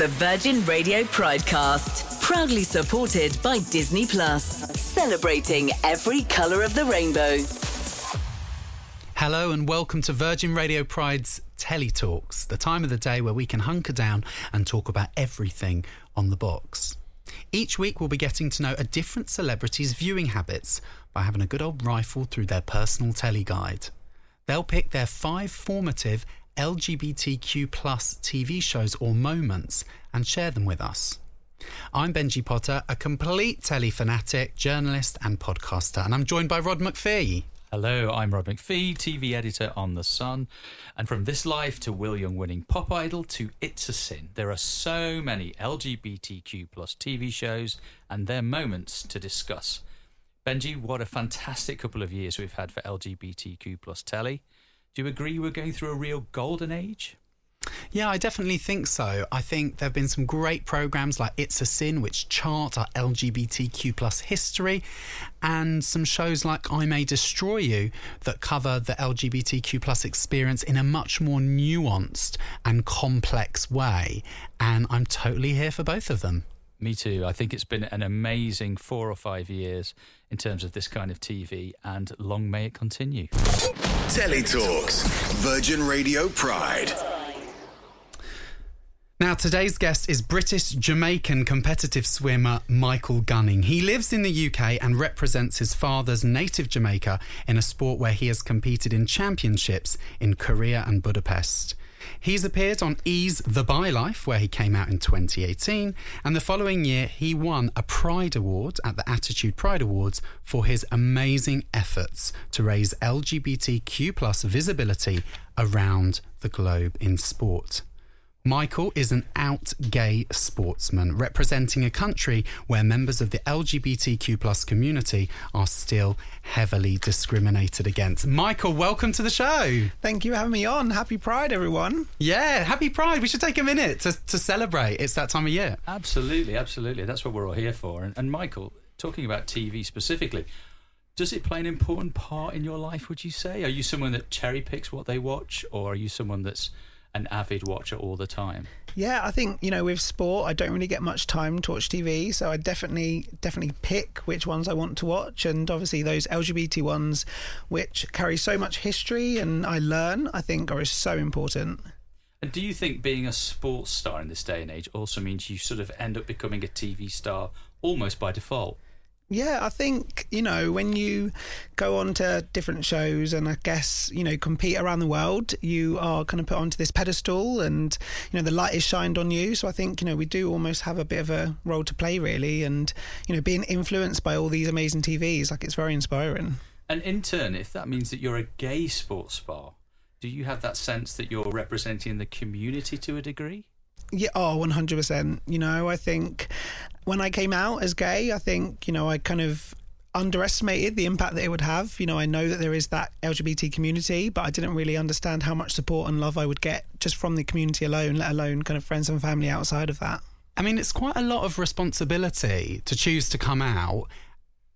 the Virgin Radio Pridecast, proudly supported by Disney Plus, celebrating every colour of the rainbow. Hello and welcome to Virgin Radio Pride's Telly Talks, the time of the day where we can hunker down and talk about everything on the box. Each week we'll be getting to know a different celebrity's viewing habits by having a good old rifle through their personal telly guide. They'll pick their five formative LGBTQ plus TV shows or moments and share them with us. I'm Benji Potter, a complete telly fanatic, journalist, and podcaster, and I'm joined by Rod McPhee. Hello, I'm Rod McPhee, TV editor on The Sun. And from This Life to Will Young winning Pop Idol to It's a Sin, there are so many LGBTQ plus TV shows and their moments to discuss. Benji, what a fantastic couple of years we've had for LGBTQ plus telly. Do you agree we're going through a real golden age? Yeah, I definitely think so. I think there have been some great programs like It's a Sin, which chart our LGBTQ plus history, and some shows like I May Destroy You that cover the LGBTQ plus experience in a much more nuanced and complex way. And I'm totally here for both of them. Me too. I think it's been an amazing four or five years in terms of this kind of TV, and long may it continue. Telly Talks, Virgin Radio Pride. Now, today's guest is British Jamaican competitive swimmer Michael Gunning. He lives in the UK and represents his father's native Jamaica in a sport where he has competed in championships in Korea and Budapest. He's appeared on Ease The Bi Life, where he came out in 2018, and the following year he won a Pride Award at the Attitude Pride Awards for his amazing efforts to raise LGBTQ plus visibility around the globe in sport. Michael is an out gay sportsman representing a country where members of the LGBTQ plus community are still heavily discriminated against. Michael, welcome to the show. Thank you for having me on. Happy Pride, everyone. Yeah, happy Pride. We should take a minute to, to celebrate. It's that time of year. Absolutely, absolutely. That's what we're all here for. And, and Michael, talking about TV specifically, does it play an important part in your life, would you say? Are you someone that cherry picks what they watch, or are you someone that's an avid watcher all the time? Yeah, I think you know with sport, I don't really get much time to watch TV, so I definitely definitely pick which ones I want to watch, and obviously those LGBT ones, which carry so much history and I learn, I think are so important. And do you think being a sports star in this day and age also means you sort of end up becoming a TV star almost by default? Yeah, I think, you know, when you go on to different shows and I guess, you know, compete around the world, you are kind of put onto this pedestal and, you know, the light is shined on you. So I think, you know, we do almost have a bit of a role to play, really. And, you know, being influenced by all these amazing TVs, like it's very inspiring. And in turn, if that means that you're a gay sports bar, do you have that sense that you're representing the community to a degree? Yeah, oh, 100%. You know, I think when I came out as gay, I think, you know, I kind of underestimated the impact that it would have. You know, I know that there is that LGBT community, but I didn't really understand how much support and love I would get just from the community alone, let alone kind of friends and family outside of that. I mean, it's quite a lot of responsibility to choose to come out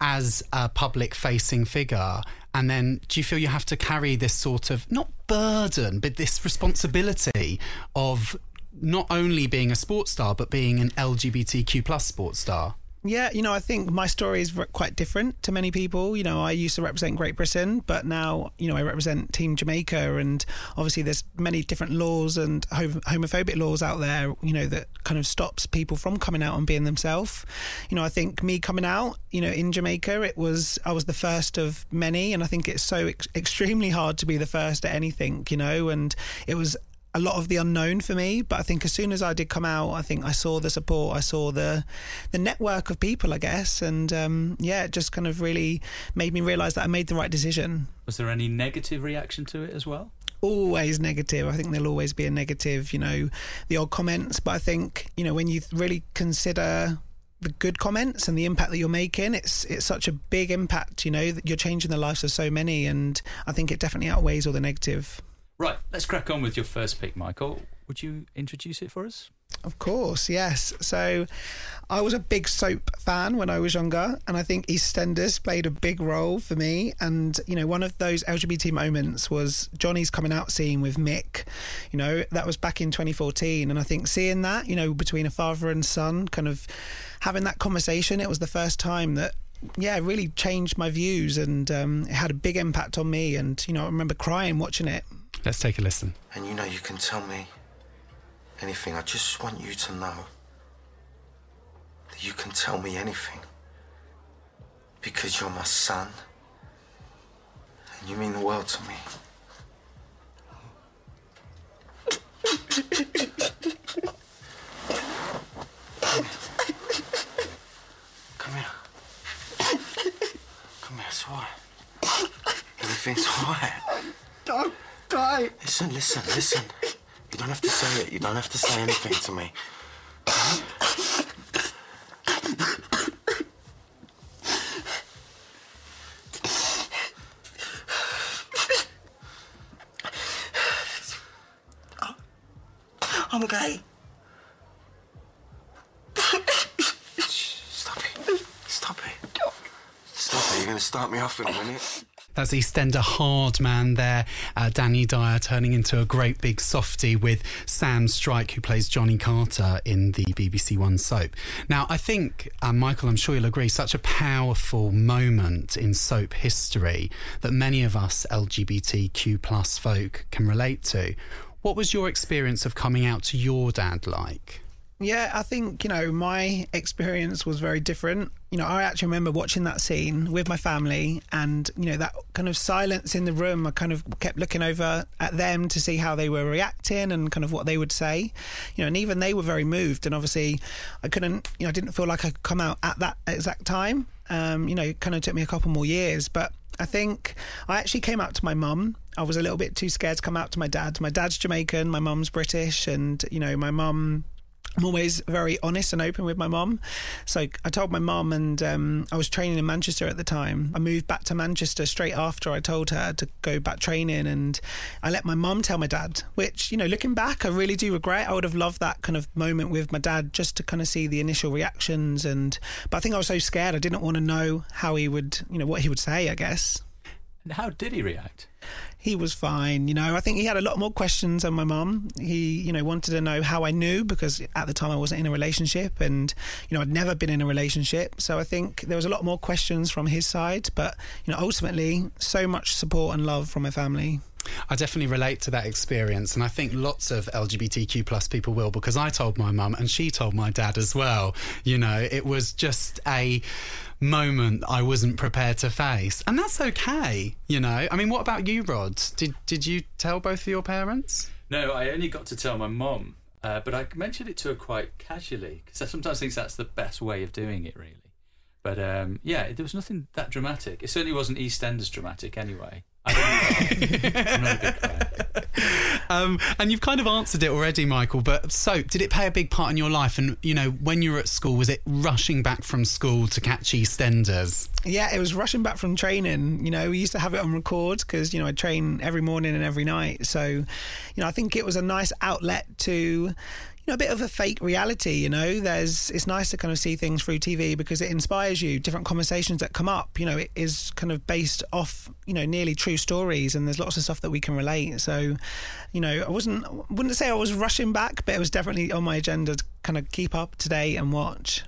as a public facing figure. And then do you feel you have to carry this sort of, not burden, but this responsibility of not only being a sports star, but being an LGBTQ plus sports star? Yeah, you know, I think my story is quite different to many people. You know, I used to represent Great Britain, but now, you know, I represent Team Jamaica, and obviously there's many different laws and homophobic laws out there, you know, that kind of stops people from coming out and being themselves. You know, I think me coming out, you know, in Jamaica, it was I was the first of many, and I think it's so ex- extremely hard to be the first at anything, you know, and it was a lot of the unknown for me. But I think as soon as I did come out, I think I saw the support, I saw the the network of people, I guess, and um, yeah, it just kind of really made me realise that I made the right decision. Was there any negative reaction to it as well? always negative. I think there'll always be a negative, you know, the odd comments. But I think, you know, when you really consider the good comments and the impact that you're making, it's it's such a big impact, you know, that you're changing the lives of so many. And I think it definitely outweighs all the negative. Right, let's crack on with your first pick, Michael. Would you introduce it for us? Of course, yes. So I was a big soap fan when I was younger, and I think EastEnders played a big role for me. And, you know, one of those LGBT moments was Johnny's coming out scene with Mick. You know, that was back in 2014. And I think seeing that, you know, between a father and son, kind of having that conversation, it was the first time that yeah, really changed my views and um, it had a big impact on me. And, you know, I remember crying watching it. Let's take a listen. And you know, you can tell me anything. I just want you to know that you can tell me anything because you're my son and you mean the world to me. Come here. Come here, it's alright. Everything's alright. Don't die. Listen, listen, listen. You don't have to say it. You don't have to say anything to me. I'm gay. Stop it. Stop it. Stop it. You're going to start me off in a minute. That's EastEnder hard man there, uh, Danny Dyer turning into a great big softy with Sam Strike, who plays Johnny Carter in the BBC One soap. Now, I think, uh, Michael, I'm sure you'll agree, such a powerful moment in soap history that many of us LGBTQ plus folk can relate to. What was your experience of coming out to your dad like? Yeah, I think, you know, my experience was very different. You know, I actually remember watching that scene with my family and, you know, that kind of silence in the room. I kind of kept looking over at them to see how they were reacting and kind of what they would say. You know, and even they were very moved. And obviously, I couldn't, you know, I didn't feel like I could come out at that exact time. Um, you know, it kind of took me a couple more years. But I think I actually came out to my mum. I was a little bit too scared to come out to my dad. My dad's Jamaican, my mum's British, and, you know, my mum I'm always very honest and open with my mom. So I told my mom, and um, I was training in Manchester at the time. I moved back to Manchester straight after I told her to go back training, and I let my mom tell my dad. Which, you know, looking back, I really do regret. I would have loved that kind of moment with my dad just to kind of see the initial reactions. And but I think I was so scared, I didn't want to know how he would, you know, what he would say. I guess. And how did he react? He was fine. You know, I think he had a lot more questions than my mum. He, you know, wanted to know how I knew because at the time I wasn't in a relationship and, you know, I'd never been in a relationship. So I think there was a lot more questions from his side. But, you know, ultimately, so much support and love from my family. I definitely relate to that experience, and I think lots of LGBTQ plus people will because I told my mum and she told my dad as well. You know, it was just a moment I wasn't prepared to face, and that's okay. You know, I mean, what about you, Rod? Did did you tell both of your parents? No, I only got to tell my mum, uh, but I mentioned it to her quite casually because I sometimes think that's the best way of doing it, really. But um, yeah, there was nothing that dramatic. It certainly wasn't EastEnders dramatic, anyway. A big fan. Um, and you've kind of answered it already, Michael. But soap, did it play a big part in your life? And you know, when you were at school, was it rushing back from school to catch EastEnders? Yeah, it was rushing back from training. You know, we used to have it on record because you know I train every morning and every night. So, you know, I think it was a nice outlet to know, a bit of a fake reality. You know, there's it's nice to kind of see things through TV because it inspires you. Different conversations that come up, you know, it is kind of based off you know nearly true stories, and there's lots of stuff that we can relate. So, you know, I wasn't wouldn't say I was rushing back, but it was definitely on my agenda to kind of keep up to date and watch.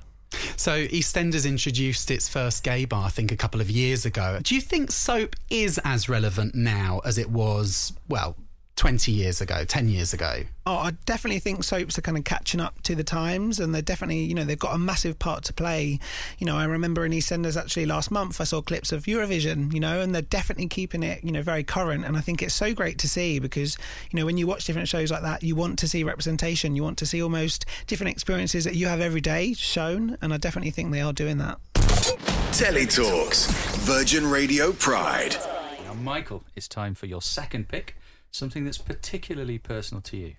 So EastEnders introduced its first gay bar, I think, a couple of years ago. Do you think soap is as relevant now as it was, well, 20 years ago, 10 years ago? Oh, I definitely think soaps are kind of catching up to the times, and they're definitely, you know, they've got a massive part to play. You know, I remember in EastEnders actually last month, I saw clips of Eurovision, you know, and they're definitely keeping it, you know, very current. And I think it's so great to see because, you know, when you watch different shows like that, you want to see representation, you want to see almost different experiences that you have every day shown, and I definitely think they are doing that. Telly Talks, Virgin Radio Pride. Now, Michael, it's time for your second pick, something that's particularly personal to you.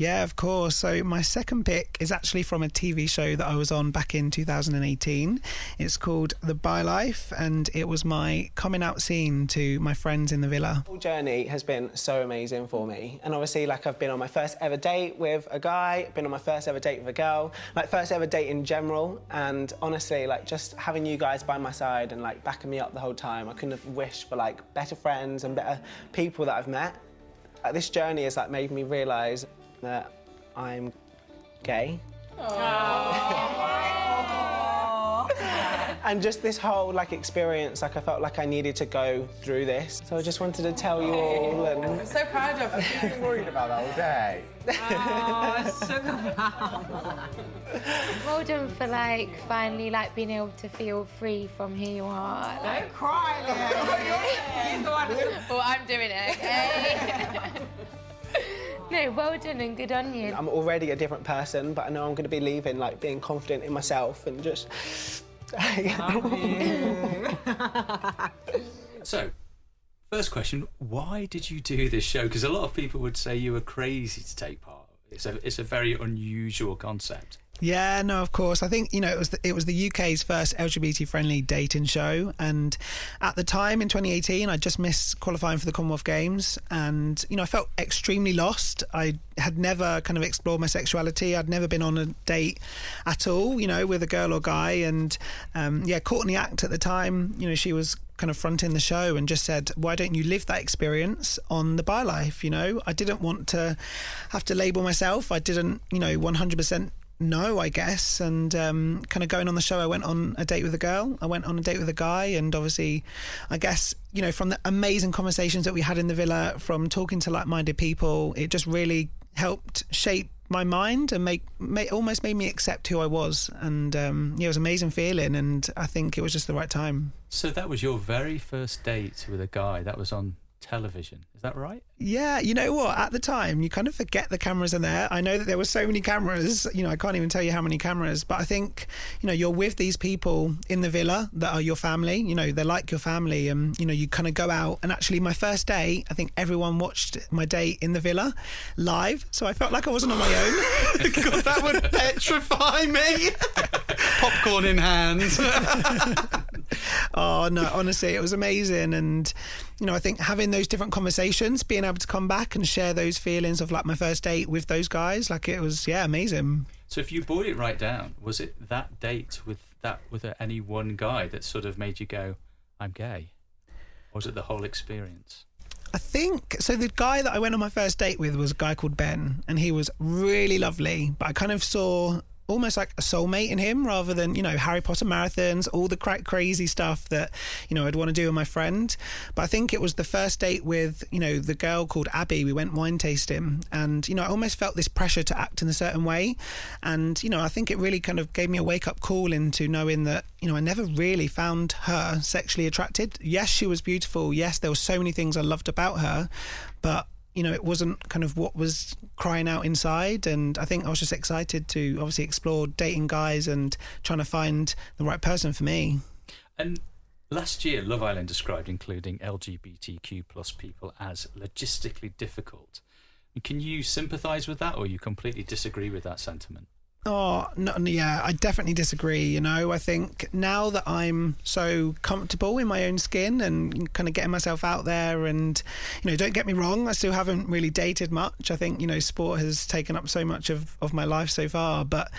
Yeah, of course. So my second pick is actually from a TV show that I was on back in 2018. It's called The Bi Life, and it was my coming out scene to my friends in the villa. The whole journey has been so amazing for me. And obviously, like, I've been on my first ever date with a guy, been on my first ever date with a girl, like, first ever date in general. And honestly, like, just having you guys by my side and, like, backing me up the whole time, I couldn't have wished for, like, better friends and better people that I've met. Like, this journey has, like, made me realise that I'm gay. and just this whole like experience, like I felt like I needed to go through this. So I just wanted to tell you all oh, and I'm so proud of you. I've been worried about that all day. Oh, well done for like finally like being able to feel free from who you are. Like, Don't cry, Leah. He's the one well, I'm doing it. Okay. No, well done and good on you. I'm already a different person, but I know I'm going to be leaving like being confident in myself and just. So, first question: Why did you do this show? Because a lot of people would say you were crazy to take part. It's a it's a very unusual concept. Yeah, no, of course. I think you know it was the, it was the UK's first LGBT friendly dating show, and at the time in 2018, I just missed qualifying for the Commonwealth Games, and you know I felt extremely lost. I had never kind of explored my sexuality. I'd never been on a date at all, you know, with a girl or guy, and um, yeah, Courtney Act at the time, you know, she was kind of fronting the show and just said, "Why don't you live that experience on the Bi Life?" You know, I didn't want to have to label myself. I didn't, you know, 100% know, I guess. And um, kind of going on the show, I went on a date with a girl. I went on a date with a guy, and obviously, I guess you know, from the amazing conversations that we had in the villa, from talking to like-minded people, it just really helped shape my mind and make, make almost made me accept who I was. And um, yeah, it was an amazing feeling, and I think it was just the right time. So that was your very first date with a guy. That was on television. Is that right? Yeah, you know what? At the time, you kind of forget the cameras are there. I know that there were so many cameras. You know, I can't even tell you how many cameras. But I think, you know, you're with these people in the villa that are your family. You know, they're like your family, and you know, you kind of go out. And actually, my first day, I think everyone watched my day in the villa live, so I felt like I wasn't on my own. God, that would petrify me. Popcorn in hand. oh no, honestly, it was amazing, and you know, I think having those different conversations, being able to come back and share those feelings of like my first date with those guys, like it was, yeah, amazing. So if you boiled it right down, was it that date with that with any one guy that sort of made you go, "I'm gay," or was it the whole experience? I think so. The guy that I went on my first date with was a guy called Ben, and he was really lovely. But I kind of saw almost like a soulmate in him rather than you know Harry Potter marathons, all the cra- crazy stuff that you know I'd want to do with my friend. But I think it was the first date with you know the girl called Abby. We went wine tasting, and you know I almost felt this pressure to act in a certain way, and you know I think it really kind of gave me a wake up call into knowing that you know I never really found her sexually attracted. Yes, she was beautiful. Yes, there were so many things I loved about her, but you know, it wasn't kind of what was crying out inside. And I think I was just excited to obviously explore dating guys and trying to find the right person for me. And last year, Love Island described including LGBTQ plus people as logistically difficult. Can you sympathise with that, or you completely disagree with that sentiment? Oh, no, yeah, I definitely disagree. You know, I think now that I'm so comfortable in my own skin and kind of getting myself out there, and, you know, don't get me wrong, I still haven't really dated much. I think, you know, sport has taken up so much of, of my life so far. But,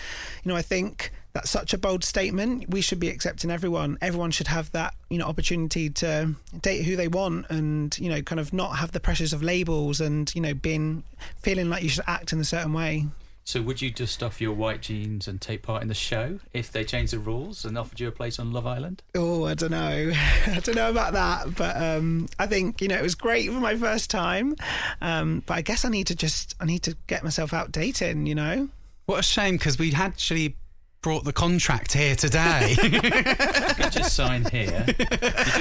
you know, I think that's such a bold statement. We should be accepting everyone. Everyone should have that, you know, opportunity to date who they want and, you know, kind of not have the pressures of labels and, you know, being feeling like you should act in a certain way. So, would you dust off your white jeans and take part in the show if they changed the rules and offered you a place on Love Island? Oh, I don't know. I don't know about that, but um, I think you know it was great for my first time. Um, but I guess I need to just I need to get myself out dating. You know. What a shame because we actually brought the contract here today. you just sign here. You do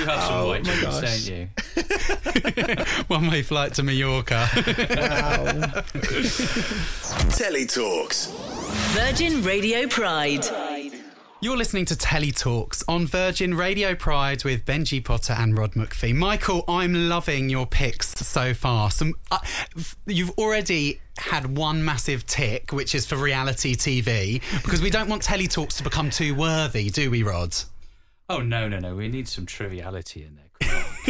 have some Oh, white my jeans, gosh. don't you? One way flight to Mallorca. Wow. Telly Talks. Virgin Radio Pride. You're listening to Telly Talks on Virgin Radio Pride with Benji Potter and Rod McPhee. Michael, I'm loving your picks so far. Some, uh, you've already had one massive tick, which is for reality TV, because we don't want Telly Talks to become too worthy, do we, Rod? Oh no, no, no! We need some triviality in there.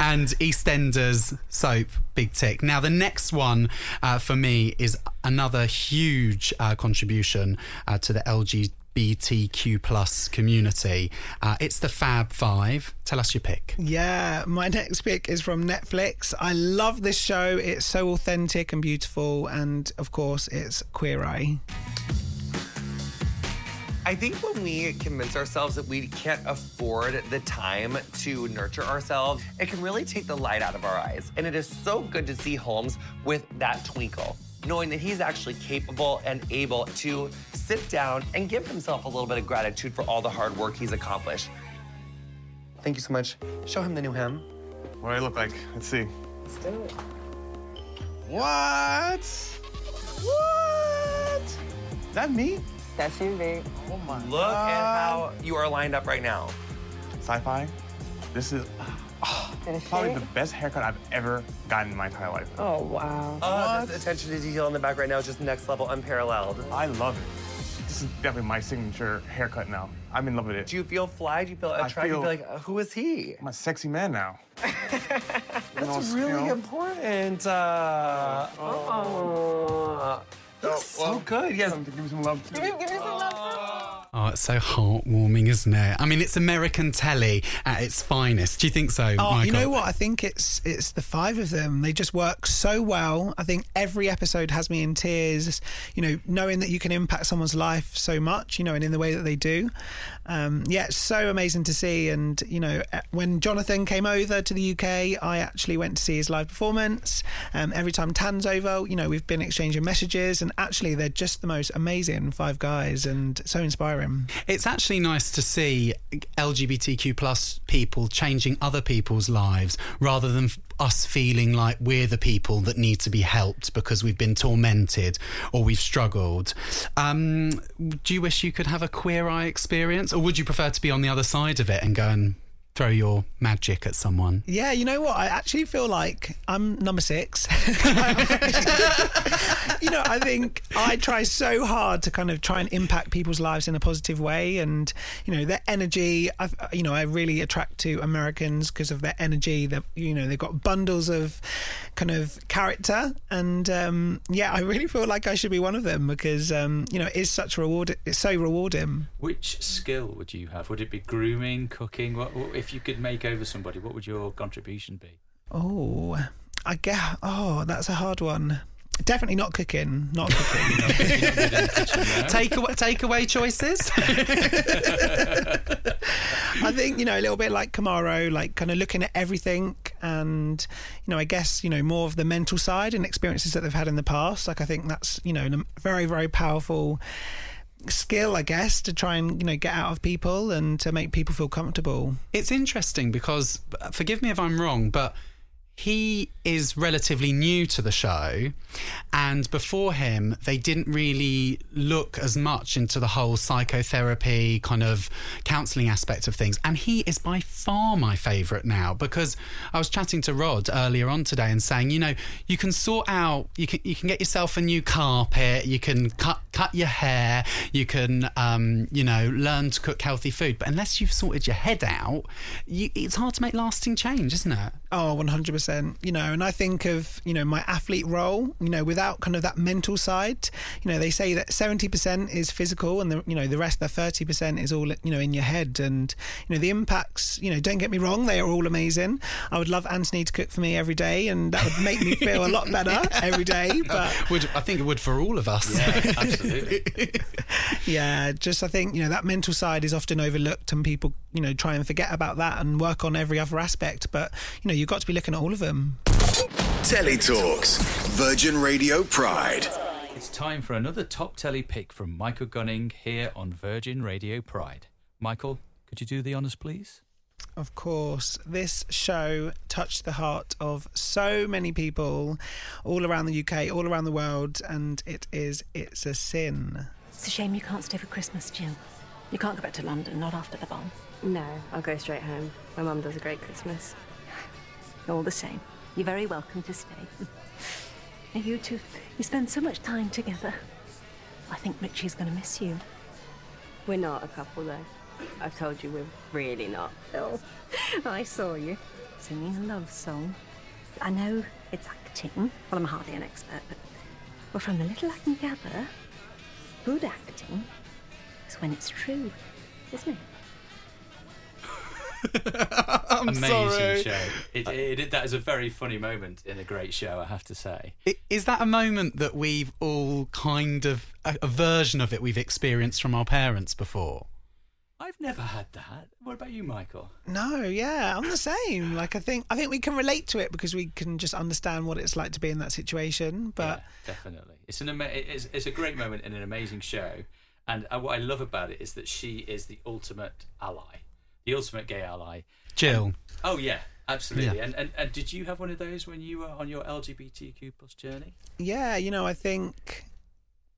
and EastEnders soap, big tick. Now, the next one uh, for me is another huge uh, contribution uh, to the LGBTQ plus community. Uh, it's the Fab Five. Tell us your pick. Yeah, my next pick is from Netflix. I love this show. It's so authentic and beautiful, and of course, it's Queer Eye. I think when we convince ourselves that we can't afford the time to nurture ourselves, it can really take the light out of our eyes. And it is so good to see Holmes with that twinkle, knowing that he's actually capable and able to sit down and give himself a little bit of gratitude for all the hard work he's accomplished. Thank you so much. Show him the new hem. What do I look like? Let's see. Let's do it. What? What? That me? That's you, babe. Oh my Look God. at uh, how you are lined up right now. Sci-fi. This is oh, probably the best haircut I've ever gotten in my entire life. Oh, wow. Uh, this attention to detail in the back right now is just next level, unparalleled. I love it. This is definitely my signature haircut now. I'm in love with it. Do you feel fly? Do you feel attracted? feel- you feel like, uh, who is he? I'm a sexy man now. That's really important. Uh, oh. Looks so good. Yes. Give me some love. Give me, give me some love. Oh, it's so heartwarming, isn't it? I mean, it's American telly at its finest. Do you think so, Oh, Michael? you know what? I think it's it's the five of them. They just work so well. I think every episode has me in tears. You know, knowing that you can impact someone's life so much. You know, and in the way that they do. Um, yeah, it's so amazing to see. And you know, eh, when Jonathan came over to the UK, I actually went to see his live performance. Um, every time Tan's over, you know, we've been exchanging messages, and actually, they're just the most amazing five guys, and so inspiring. It's actually nice to see LGBTQ plus people changing other people's lives rather than us feeling like we're the people that need to be helped because we've been tormented or we've struggled. Um, do you wish you could have a queer eye experience, or would you prefer to be on the other side of it and go and throw your magic at someone? Yeah, you know what? I actually feel like I'm number six. you know, I think I try so hard to kind of try and impact people's lives in a positive way, and you know, their energy. I've, you know, I really attract to Americans because of their energy. That you know, they've got bundles of kind of character, and um, yeah, I really feel like I should be one of them because um, you know, it is such a reward. It's so rewarding. Which skill would you have? Would it be grooming, cooking? What, what- if you could make over somebody? What would your contribution be? Oh, I guess. Oh, that's a hard one. Definitely not cooking. Not cooking. Take away, take away choices. I think you know a little bit like Karamo, like kind of looking at everything, and you know, I guess you know more of the mental side and experiences that they've had in the past. Like I think that's you know a very very powerful skill, I guess, to try and you know get out of people and to make people feel comfortable. It's interesting because, uh, forgive me if I'm wrong, but he is relatively new to the show. And before him, they didn't really look as much into the whole psychotherapy kind of counseling aspect of things. And he is by far my favorite now because I was chatting to Rod earlier on today and saying, you know, you can sort out, you can, you can get yourself a new carpet, you can cut, cut your hair, you can, um, you know, learn to cook healthy food. But unless you've sorted your head out, you, it's hard to make lasting change, isn't it? Oh, 100%. You know, and I think of, you know, my athlete role, you know, without kind of that mental side, you know, they say that 70% is physical and the, you know, the rest, the 30% is all, you know, in your head. And, you know, the impacts, you know, don't get me wrong, they are all amazing. I would love Antoni to cook for me every day and that would make me feel a lot better every day. But would I think it would for all of us. Yeah, absolutely. yeah, just I think, you know, that mental side is often overlooked and people, you know, try and forget about that and work on every other aspect. But, you know, you've got to be looking at all of them. Telly Talks, Virgin Radio Pride. It's time for another top telly pick from Michael Gunning here on Virgin Radio Pride. Michael, could you do the honours, please? Of course, this show touched the heart of so many people all around the UK, all around the world, and it is It's a Sin. It's a shame you can't stay for Christmas, Jill. You can't go back to London, not after the bomb. No, I'll go straight home. My mum does a great Christmas. All the same, you're very welcome to stay. And you two, you spend so much time together. I think Richie's going to miss you. We're not a couple, though. I've told you we're really not. Oh, I saw you singing a love song. I know it's acting. Well, I'm hardly an expert, but well, from the little I can gather, good acting is when it's true, isn't it? I'm Amazing sorry. show. It, it, it- that is a very funny moment in a great show, I have to say. Is that a moment that we've all kind of a, a version of it we've experienced from our parents before? I've never had that. What about you, Michael? No, yeah, I'm the same. Like I think I think we can relate to it because we can just understand what it's like to be in that situation. But Definitely, it's an ama- it's, it's a great moment in an amazing show, and uh, what I love about it is that she is the ultimate ally, the ultimate gay ally. Jill. Oh yeah, absolutely. Yeah. And, and and did you have one of those when you were on your LGBTQ plus journey? yeah, you know, I think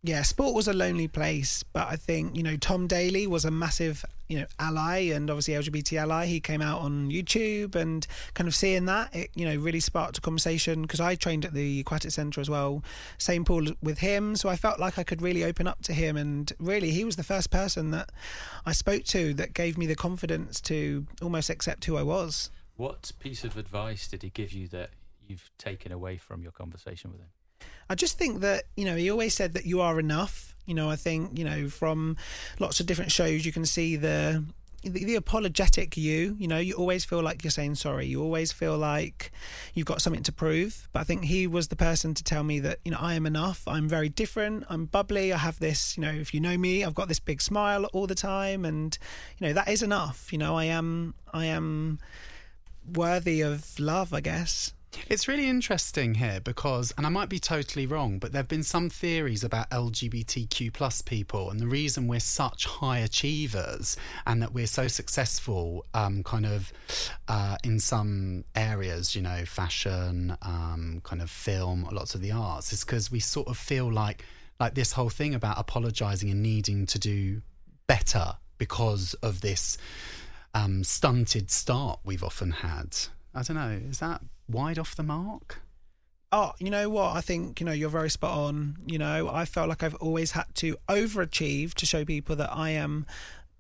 yeah, sport was a lonely place, but I think you know Tom Daley was a massive you know ally and obviously LGBT ally. He came out on YouTube and kind of seeing that it you know really sparked a conversation because I trained at the aquatic centre as well, same pool with him, so I felt like I could really open up to him and really he was the first person that I spoke to that gave me the confidence to almost accept who I was. What piece of advice did he give you that you've taken away from your conversation with him? I just think that you know he always said that you are enough. You know, I think you know from lots of different shows you can see the the, the apologetic you. You know, you always feel like you're saying sorry. You always feel like you've got something to prove. But I think he was the person to tell me that you know I am enough. I'm very different. I'm bubbly. I have this. You know, if you know me, I've got this big smile all the time, and you know that is enough. You know, I am I am worthy of love. I guess. It's really interesting here because, and I might be totally wrong, but there have been some theories about LGBTQ plus people, and the reason we're such high achievers and that we're so successful, um, kind of uh, in some areas, you know, fashion, um, kind of film, lots of the arts, is because we sort of feel like like this whole thing about apologizing and needing to do better because of this um, stunted start we've often had. I don't know. Is that wide off the mark? Oh, you know what? I think, you know, you're very spot on. You know, I felt like I've always had to overachieve to show people that I am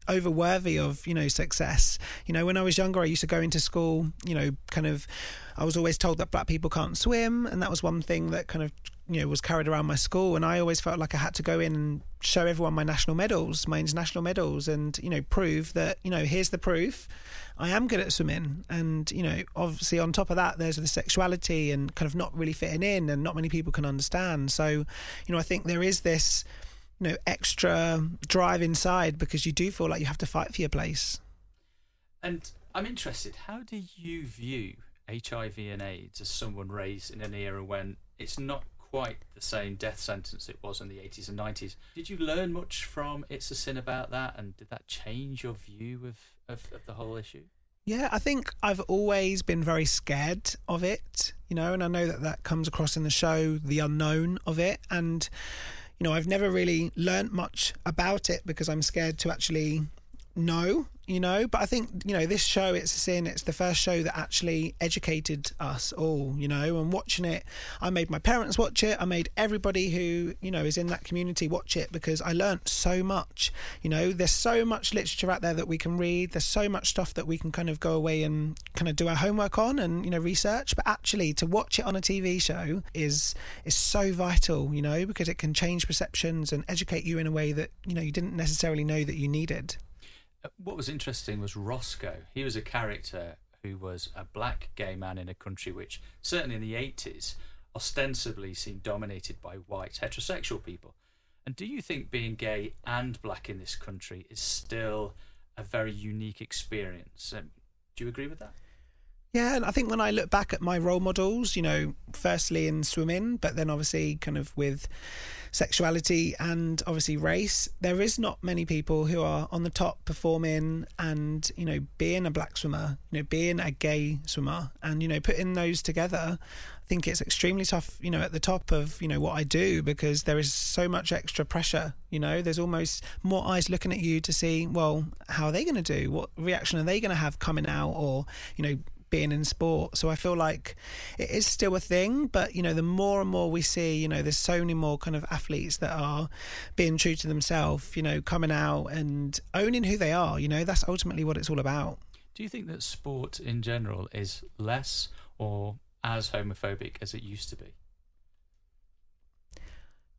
over worthy of, you know, success. You know, when I was younger, I used to go into school, you know, kind of, I was always told that black people can't swim. And that was one thing that kind of, you know, was carried around my school. And I always felt like I had to go in and show everyone my national medals, my international medals, and, you know, prove that, you know, here's the proof. I am good at swimming. And, you know, obviously on top of that, there's the sexuality and kind of not really fitting in and not many people can understand. So, you know, I think there is this, you know, extra drive inside because you do feel like you have to fight for your place. And I'm interested, how do you view HIV and AIDS as someone raised in an era when it's not quite the same death sentence it was in the 80s and 90s? Did you learn much from It's a Sin about that, and did that change your view of, of, of the whole issue? Yeah, I think I've always been very scared of it, you know, and I know that that comes across in the show, the unknown of it. And, you know, I've never really learnt much about it because I'm scared to actually know, you know. But I think, you know, this show, It's a Sin, it's the first show that actually educated us all, you know, and watching it, I made my parents watch it. I made everybody who, you know, is in that community watch it because I learnt so much, you know. There's so much literature out there that we can read. There's so much stuff that we can kind of go away and kind of do our homework on and, you know, research. But actually, to watch it on a TV show is is so vital, you know, because it can change perceptions and educate you in a way that, you know, you didn't necessarily know that you needed. What was interesting was Roscoe. He was a character who was a black gay man in a country which, certainly in the 80s, ostensibly seemed dominated by white heterosexual people. And do you think being gay and black in this country is still a very unique experience? Um, do you agree with that? Yeah, and I think when I look back at my role models, you know, firstly in swimming, but then obviously kind of with sexuality and obviously race, there is not many people who are on the top performing and, you know, being a black swimmer, you know, being a gay swimmer and, you know, putting those together. I think it's extremely tough, you know, at the top of, you know, what I do because there is so much extra pressure, you know, there's almost more eyes looking at you to see, well, how are they going to do? What reaction are they going to have coming out or, you know, being in sport. So I feel like it is still a thing, but you know, the more and more we see, you know, there's so many more kind of athletes that are being true to themselves, you know, coming out and owning who they are, you know, that's ultimately what it's all about. Do you think that sport in general is less or as homophobic as it used to be?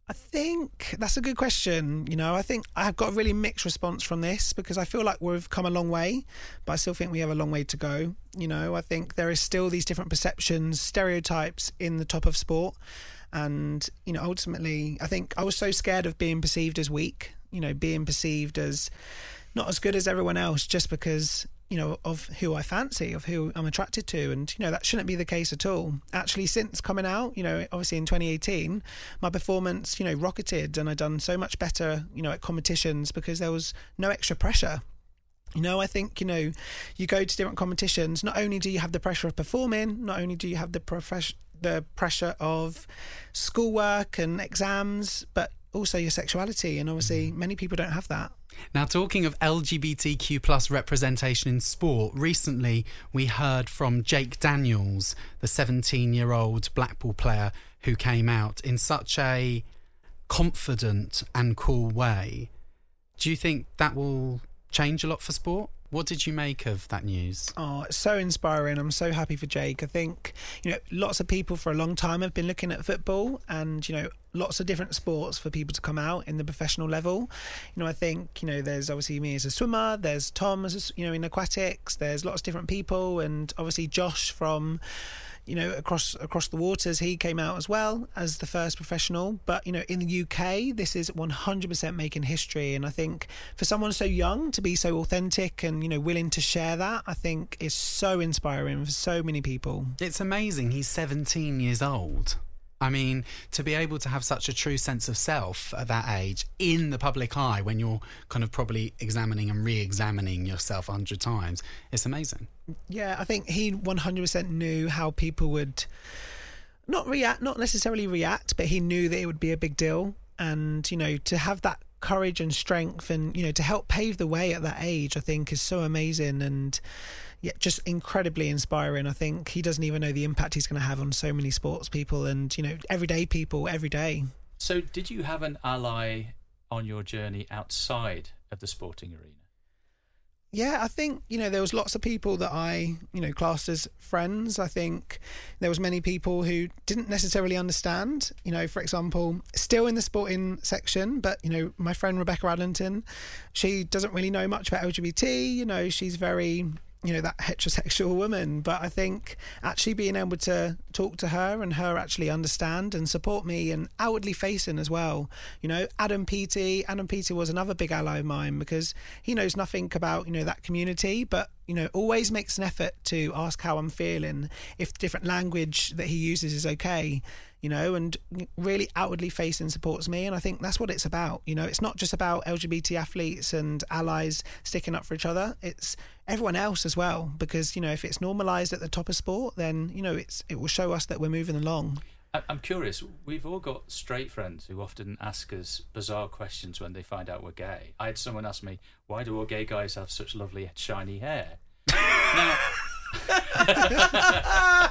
I think that's a good question. You know, I think I've got a really mixed response from this because I feel like we've come a long way, but I still think we have a long way to go. You know, I think there is still these different perceptions, stereotypes in the top of sport. And, you know, ultimately, I think I was so scared of being perceived as weak, you know, being perceived as not as good as everyone else just because you know, of who I fancy, of who I'm attracted to. And, you know, that shouldn't be the case at all. Actually, since coming out, you know, obviously in 2018, my performance, you know, rocketed and I've done so much better, you know, at competitions because there was no extra pressure. You know, I think, you know, you go to different competitions, not only do you have the pressure of performing, not only do you have the profession the pressure of schoolwork and exams, but also your sexuality. And obviously, mm. many people don't have that. Now, talking of LGBTQ plus representation in sport, recently we heard from Jake Daniels, the 17 year old Blackpool player who came out in such a confident and cool way. Do you think that will change a lot for sport? What did you make of that news? Oh, it's so inspiring. I'm so happy for Jake. I think, you know, lots of people for a long time have been looking at football and, you know, lots of different sports for people to come out in the professional level. You know, I think, you know, there's obviously me as a swimmer, there's Tom as, a, you know, in aquatics, there's lots of different people and obviously Josh from you know, across across the waters, he came out as well as the first professional. But you know, in the UK, this is 100% making history, and I think for someone so young to be so authentic and you know willing to share that, I think is so inspiring for so many people. It's amazing. He's 17 years old. I mean, to be able to have such a true sense of self at that age in the public eye when you're kind of probably examining and re examining yourself a hundred times, it's amazing. Yeah, I think he 100% knew how people would not react, not necessarily react, but he knew that it would be a big deal. And, you know, to have that courage and strength and, you know, to help pave the way at that age, I think is so amazing. And, yeah, just incredibly inspiring. I think he doesn't even know the impact he's going to have on so many sports people and you know everyday people every day. So, did you have an ally on your journey outside of the sporting arena? Yeah, I think you know there was lots of people that I you know classed as friends. I think there was many people who didn't necessarily understand. You know, for example, still in the sporting section, but you know my friend Rebecca Adlington, she doesn't really know much about LGBT. You know, she's very you know that heterosexual woman. But i think actually being able to talk to her and her actually understand and support me and outwardly facing as well. You know adam peaty adam peaty was another big ally of mine because he knows nothing about you know that community but you know always makes an effort to ask how i'm feeling if different language that he uses is okay you know, and really outwardly facing supports me. And I think that's what it's about. You know, it's not just about LGBT athletes and allies sticking up for each other. It's everyone else as well. Because, you know, if it's normalized at the top of sport, then, you know, it's it will show us that we're moving along. I'm curious. We've all got straight friends who often ask us bizarre questions when they find out we're gay. I had someone ask me, "Why do all gay guys have such lovely shiny hair?" now,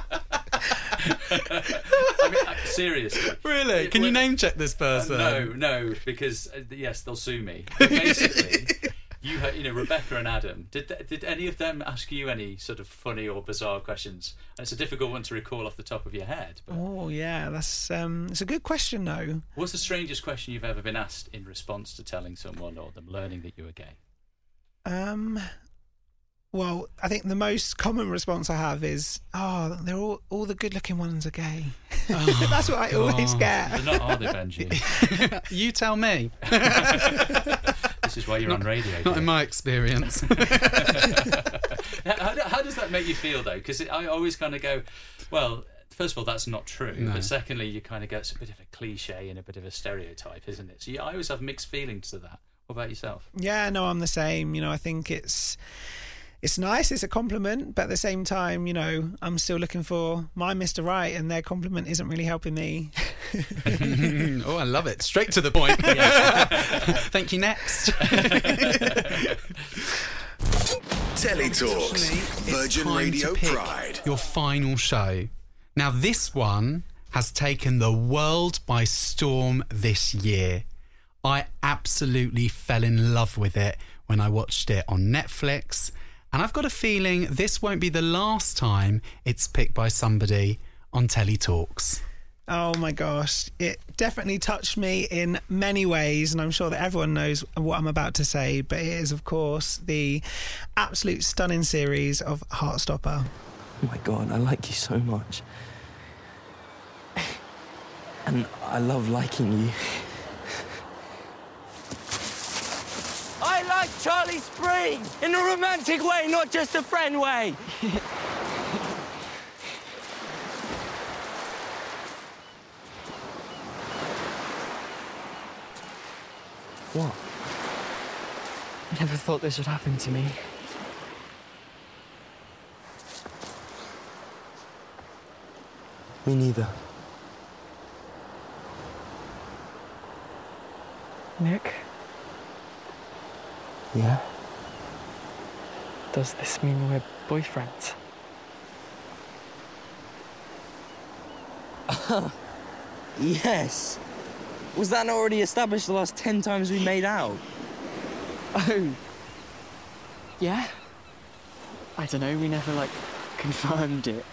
I mean, seriously. Really? Can you name check this person? Uh, no, no, because uh, yes, they'll sue me. But basically, you heard, you know Rebecca and Adam. Did did any of them ask you any sort of funny or bizarre questions? And it's a difficult one to recall off the top of your head. But... Oh yeah, that's um, it's a good question though. What's the strangest question you've ever been asked in response to telling someone or them learning that you were gay? Um, well, I think the most common response I have is, "Oh, they're all all the good-looking ones are gay." Oh, That's what I God. always get. They're not, are they, Benji? you tell me. this is why you're not, on radio. Not in my experience. how, how does that make you feel though? Because I always kind of go, well. First of all, that's not true. No. But secondly, you kind of get it's a bit of a cliche and a bit of a stereotype, isn't it? So you, I always have mixed feelings to that. What about yourself? Yeah, no, I'm the same. You know, I think it's it's nice, it's a compliment, but at the same time, you know, I'm still looking for my Mr. Right, and their compliment isn't really helping me. oh, I love it. Straight to the point. Thank you. Next. Telly Talks, Virgin Radio Pride. Your final show. Now, this one has taken the world by storm this year. I absolutely fell in love with it when I watched it on Netflix, and I've got a feeling this won't be the last time it's picked by somebody on Telly Talks. Oh my gosh, it definitely touched me in many ways, and I'm sure that everyone knows what I'm about to say, but it is, of course, the absolute stunning series of Heartstopper. Oh my god, I like you so much. And I love liking you. I like Charlie Spring in a romantic way, not just a friend way. What? I never thought this would happen to me. Me neither. Nick, Yeah? does this mean we're boyfriends? yes! Was that not already established the last ten times we made out? Oh. Yeah? I don't know, we never, like, confirmed it.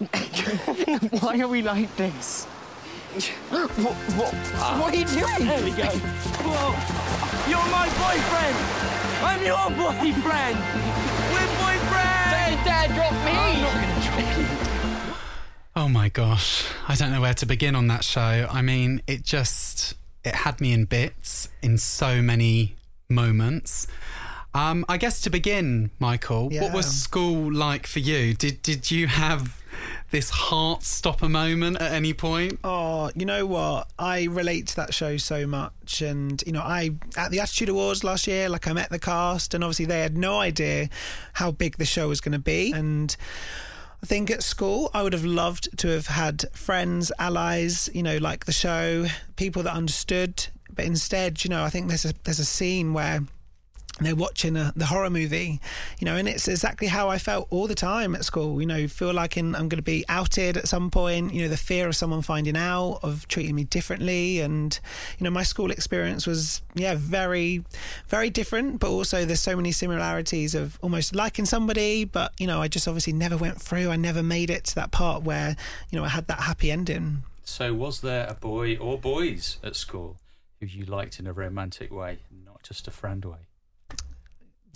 Why are we like this? What, what, what are you doing? There we go. Whoa! You're my boyfriend! I'm your boyfriend! We're boyfriends! Don't dare drop me! I'm not gonna drop you. Oh my gosh, I don't know where to begin on that show. I mean, it just it had me in bits in so many moments. Um, I guess to begin, Michael, what was school like for you? Did did you have this heart stopper moment at any point? Oh, you know what? I relate to that show so much. And, you know, I, at the Attitude Awards last year, like I met the cast, and obviously they had no idea how big the show was going to be. And, I think at school, I would have loved to have had friends, allies, you know, like the show, people that understood. But instead, you know, I think there's a there's a scene where they're watching a, the horror movie, you know, and it's exactly how I felt all the time at school. You know, feel like in, I'm going to be outed at some point. You know, the fear of someone finding out, of treating me differently, and you know, my school experience was yeah very, very different. But also, there's so many similarities of almost liking somebody, but you know, I just obviously never went through. I never made it to that part where you know I had that happy ending. So, was there a boy or boys at school who you liked in a romantic way, not just a friend way?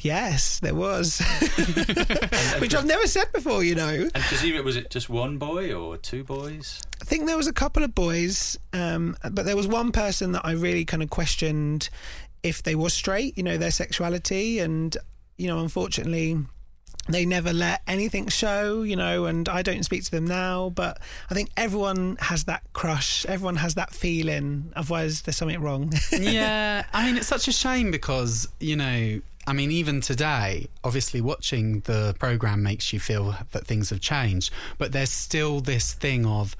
Yes, there was, which I've never said before. You know. And presumably, was it just one boy or two boys? I think there was a couple of boys, um, but there was one person that I really kind of questioned if they were straight, you know, their sexuality. And, you know, unfortunately, they never let anything show, you know, and I don't speak to them now. But I think everyone has that crush, everyone has that feeling. Otherwise, there's something wrong. yeah, I mean, it's such a shame because, you know, I mean, even today, obviously, watching the program makes you feel that things have changed, but there's still this thing of,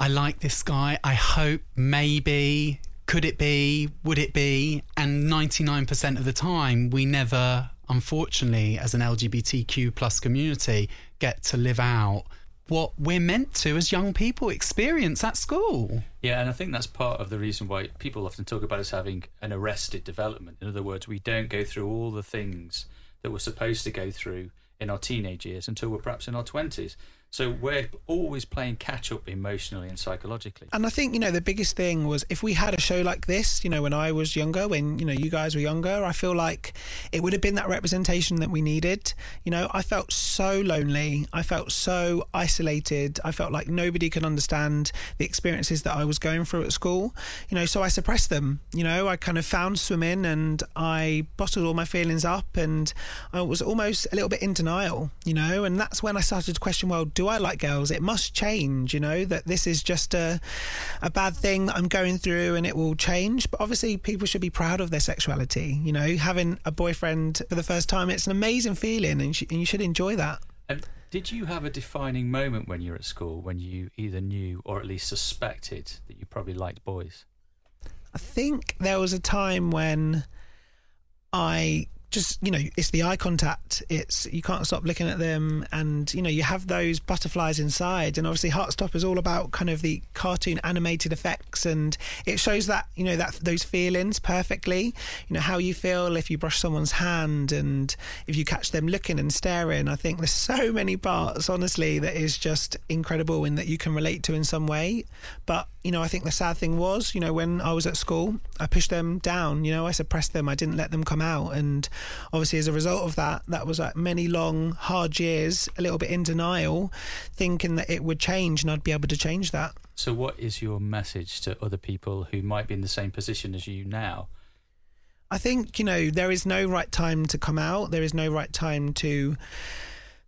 I like this guy. I hope maybe, could it be, would it be? And 99% of the time, we never, unfortunately, as an LGBTQ plus community, get to live out what we're meant to as young people experience at school. Yeah, and I think that's part of the reason why people often talk about us having an arrested development. In other words, we don't go through all the things that we're supposed to go through in our teenage years until we're perhaps in our 20s. So we're always playing catch up emotionally and psychologically. And I think, you know, the biggest thing was if we had a show like this, you know, when I was younger, when, you know, you guys were younger, I feel like it would have been that representation that we needed. You know, I felt so lonely. I felt so isolated. I felt like nobody could understand the experiences that I was going through at school. You know, so I suppressed them. You know, I kind of found swimming and I bottled all my feelings up and I was almost a little bit in denial, you know, and that's when I started to question, well, do I like girls? It must change, you know, that this is just a, a bad thing that I'm going through and it will change. But obviously, people should be proud of their sexuality, you know, having a boyfriend for the first time, it's an amazing feeling and, you should- and you should enjoy that. And did you have a defining moment when you were at school when you either knew or at least suspected that you probably liked boys? I think there was a time when I just you know it's the eye contact. It's you can't stop looking at them. And you know you have those butterflies inside. And obviously heartstopper is all about kind of the cartoon animated effects. And it shows that you know that those feelings perfectly. You know how you feel if you brush someone's hand and if you catch them looking and staring. I think there's so many parts honestly that is just incredible and that you can relate to in some way. But you know i think the sad thing was you know when i was at school i pushed them down. You know i suppressed them. I didn't let them come out. And obviously as a result of that that was like many long hard years a little bit in denial thinking that it would change and i'd be able to change that So, what is your message to other people who might be in the same position as you now? I think, you know, there is no right time to come out. There is no right time to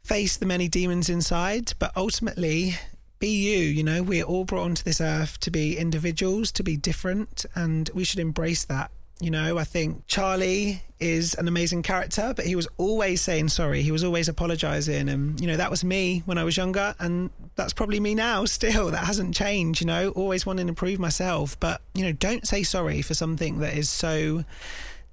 face the many demons inside. But ultimately, be you. You know, we're all brought onto this earth to be individuals, to be different, and we should embrace that. You know, I think Charlie is an amazing character, but he was always saying sorry. He was always apologizing. And, you know, that was me when I was younger. And that's probably me now still. That hasn't changed, you know, always wanting to prove myself. But, you know, don't say sorry for something that is so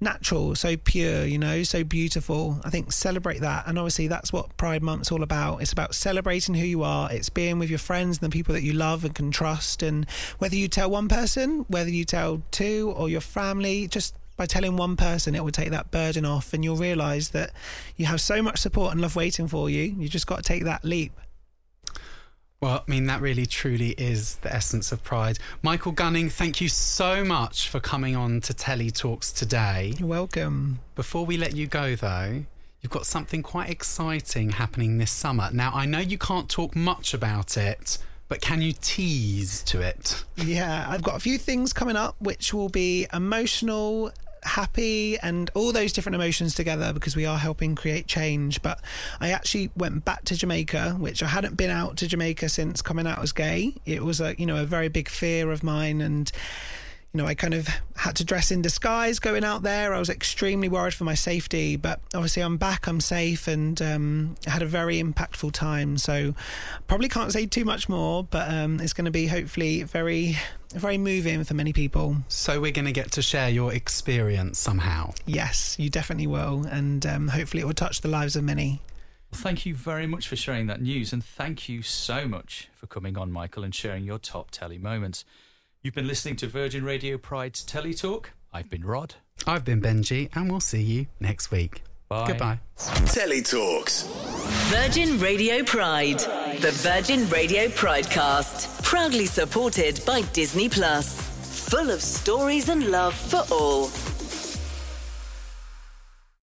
natural, so pure, you know, so beautiful. I think celebrate that. And obviously, that's what Pride Month's all about. It's about celebrating who you are, it's being with your friends and the people that you love and can trust. And whether you tell one person, whether you tell two or your family, just by telling one person, it will take that burden off, and you'll realize that you have so much support and love waiting for you. You just got to take that leap. Well, I mean, that really truly is the essence of pride. Michael Gunning, thank you so much for coming on to Telly Talks today. You're welcome. Before we let you go, though, you've got something quite exciting happening this summer. Now, I know you can't talk much about it, but can you tease to it? Yeah, I've got a few things coming up which will be emotional, happy, and all those different emotions together because we are helping create change. But I actually went back to Jamaica, which I hadn't been out to Jamaica since coming out as gay. It was a you know a very big fear of mine and you know, I kind of had to dress in disguise going out there. I was extremely worried for my safety, but obviously I'm back, I'm safe, and um, had a very impactful time. So probably can't say too much more, but um, it's going to be hopefully very, very moving for many people. So we're going to get to share your experience somehow. Yes, you definitely will, and um, hopefully it will touch the lives of many. Well, thank you very much for sharing that news, and thank you so much for coming on, Michael, and sharing your top telly moments. You've been listening to Virgin Radio Pride's Telly Talk. I've been Rod. I've been Benji, and we'll see you next week. Bye. Goodbye. Telly Talks. Virgin Radio Pride, the Virgin Radio Pridecast, proudly supported by Disney Plus. Full of stories and love for all.